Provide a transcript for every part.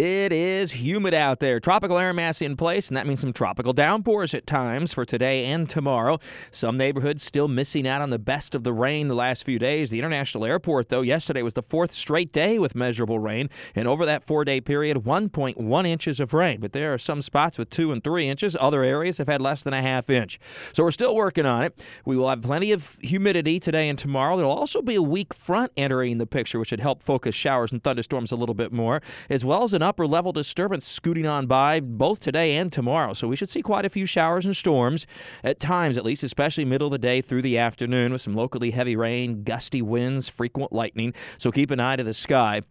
It is humid out there. Tropical air mass in place, and that means some tropical downpours at times for today and tomorrow. Some neighborhoods still missing out on the best of the rain the last few days. The International Airport, though, yesterday was the fourth straight day with measurable rain, and over that four day period, 1.1 inches of rain. But there are some spots with two and three inches. Other areas have had less than a half inch. So we're still working on it. We will have plenty of humidity today and tomorrow. There'll also be a weak front entering the picture, which should help focus showers and thunderstorms a little bit more, as well as an upper level disturbance scooting on by both today and tomorrow. So we should see quite a few showers and storms at times, at least, especially middle of the day through the afternoon with some locally heavy rain, gusty winds, frequent lightning. So keep an eye to the sky.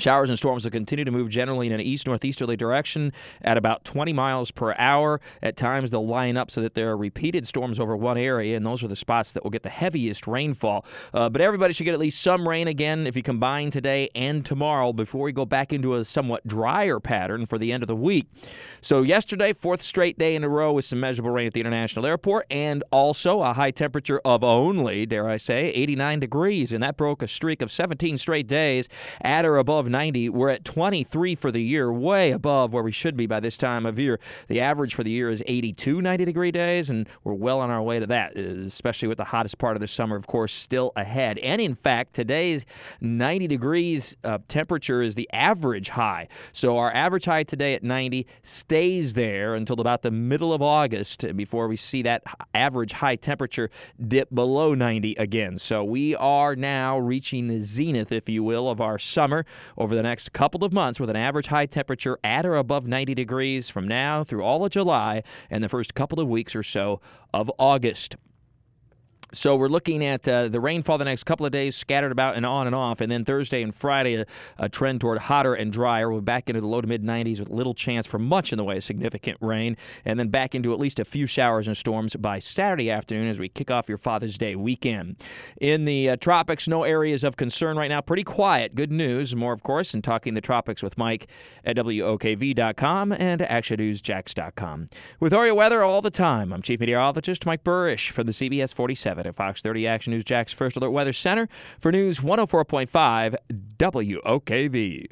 Showers and storms will continue to move generally in an east northeasterly direction at about 20 miles per hour. At times, they'll line up so that there are repeated storms over one area, and those are the spots that will get the heaviest rainfall. Uh, but everybody should get at least some rain again if you combine today and tomorrow before we go back into a somewhat drier pattern for the end of the week. So, yesterday, fourth straight day in a row with some measurable rain at the International Airport, and also a high temperature of only, dare I say, 89 degrees, and that broke a streak of 17 straight days at or above 90. We're at 23 for the year, way above where we should be by this time of year. The average for the year is 82 90 degree days, and we're well on our way to that, especially with the hottest part of the summer, of course, still ahead. And in fact, today's 90 degrees uh, temperature is the average high. So our average high today at 90 stays there until about the middle of August before we see that average high temperature dip below 90 again. So we are now reaching the zenith, if you will, of our summer over the next couple of months with an average high temperature at or above 90 degrees from now through all of July and the first couple of weeks or so of August. So we're looking at uh, the rainfall the next couple of days, scattered about and on and off, and then Thursday and Friday a, a trend toward hotter and drier. We're back into the low to mid 90s with little chance for much in the way of significant rain, and then back into at least a few showers and storms by Saturday afternoon as we kick off your Father's Day weekend. In the uh, tropics, no areas of concern right now. Pretty quiet. Good news. More, of course, in talking the tropics with Mike at WOKV.com and ActionNewsJax.com. With your weather all the time, I'm Chief Meteorologist Mike Buresh from the CBS 47 at Fox 30 Action News Jax First Alert Weather Center for News 104.5 WOKV.